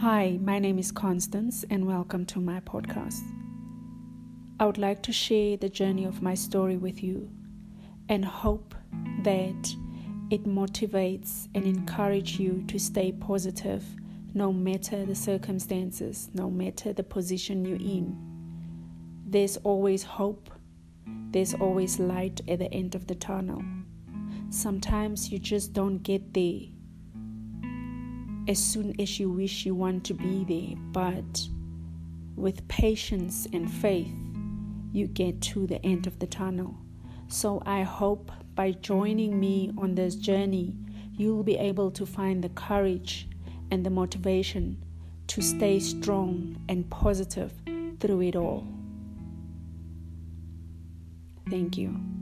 Hi, my name is Constance, and welcome to my podcast. I would like to share the journey of my story with you and hope that it motivates and encourages you to stay positive no matter the circumstances, no matter the position you're in. There's always hope, there's always light at the end of the tunnel. Sometimes you just don't get there as soon as you wish you want to be there, but with patience and faith, you get to the end of the tunnel. So I hope by joining me on this journey, you'll be able to find the courage and the motivation to stay strong and positive through it all. Thank you.